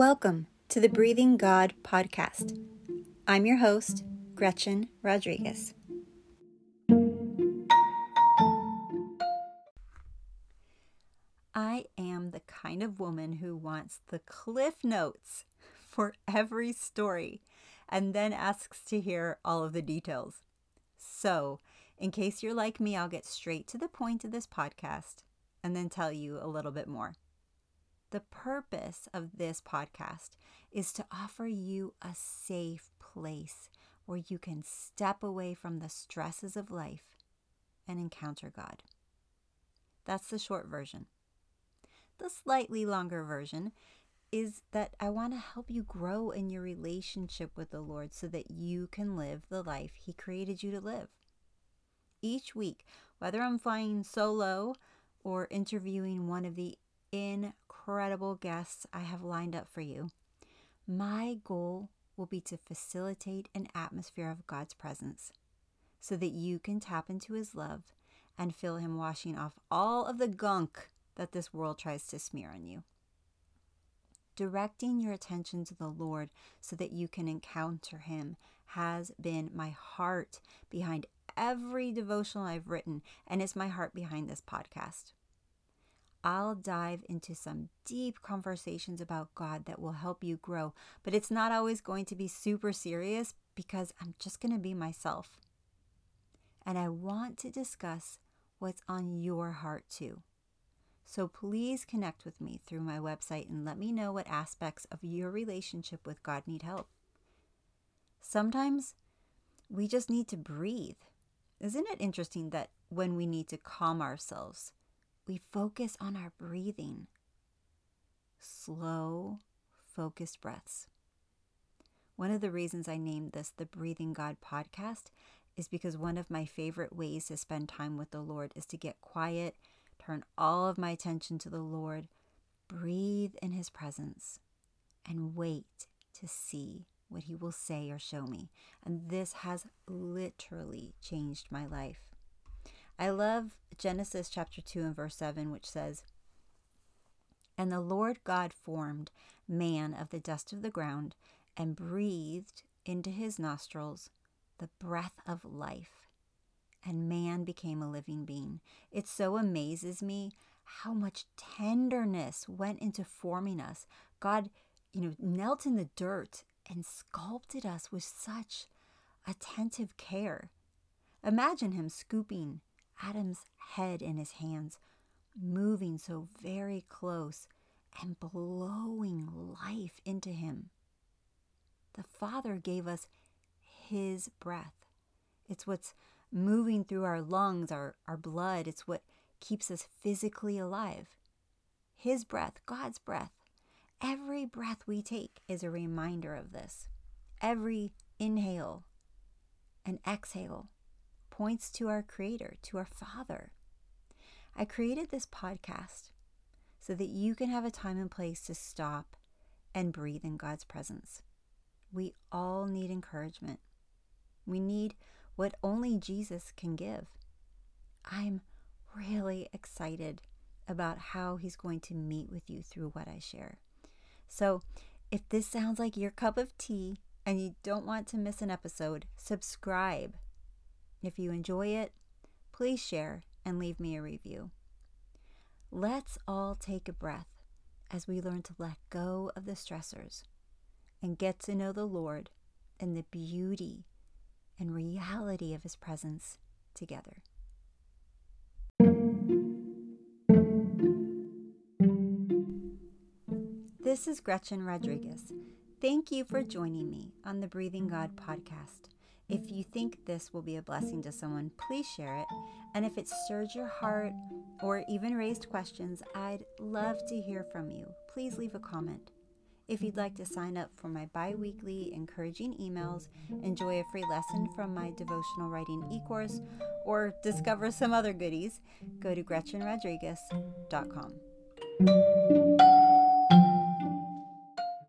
Welcome to the Breathing God podcast. I'm your host, Gretchen Rodriguez. I am the kind of woman who wants the cliff notes for every story and then asks to hear all of the details. So, in case you're like me, I'll get straight to the point of this podcast and then tell you a little bit more. The purpose of this podcast is to offer you a safe place where you can step away from the stresses of life and encounter God. That's the short version. The slightly longer version is that I want to help you grow in your relationship with the Lord so that you can live the life He created you to live. Each week, whether I'm flying solo or interviewing one of the incredible guests I have lined up for you. My goal will be to facilitate an atmosphere of God's presence so that you can tap into His love and feel Him washing off all of the gunk that this world tries to smear on you. Directing your attention to the Lord so that you can encounter Him has been my heart behind every devotional I've written, and it's my heart behind this podcast. I'll dive into some deep conversations about God that will help you grow. But it's not always going to be super serious because I'm just going to be myself. And I want to discuss what's on your heart too. So please connect with me through my website and let me know what aspects of your relationship with God need help. Sometimes we just need to breathe. Isn't it interesting that when we need to calm ourselves, we focus on our breathing. Slow, focused breaths. One of the reasons I named this the Breathing God podcast is because one of my favorite ways to spend time with the Lord is to get quiet, turn all of my attention to the Lord, breathe in His presence, and wait to see what He will say or show me. And this has literally changed my life. I love Genesis chapter 2 and verse 7, which says, And the Lord God formed man of the dust of the ground and breathed into his nostrils the breath of life, and man became a living being. It so amazes me how much tenderness went into forming us. God, you know, knelt in the dirt and sculpted us with such attentive care. Imagine him scooping Adam's head in his hands, moving so very close and blowing life into him. The Father gave us His breath. It's what's moving through our lungs, our, our blood. It's what keeps us physically alive. His breath, God's breath. Every breath we take is a reminder of this. Every inhale and exhale points to our Creator, to our Father. I created this podcast so that you can have a time and place to stop and breathe in God's presence. We all need encouragement. We need what only Jesus can give. I'm really excited about how He's going to meet with you through what I share. So, if this sounds like your cup of tea and you don't want to miss an episode, subscribe if you enjoy it, please share and leave me a review. Let's all take a breath as we learn to let go of the stressors and get to know the Lord and the beauty and reality of His presence together. This is Gretchen Rodriguez. Thank you for joining me on the Breathing God podcast. If you think this will be a blessing to someone, please share it. And if it stirred your heart or even raised questions, I'd love to hear from you. Please leave a comment. If you'd like to sign up for my bi weekly encouraging emails, enjoy a free lesson from my devotional writing e course, or discover some other goodies, go to GretchenRodriguez.com.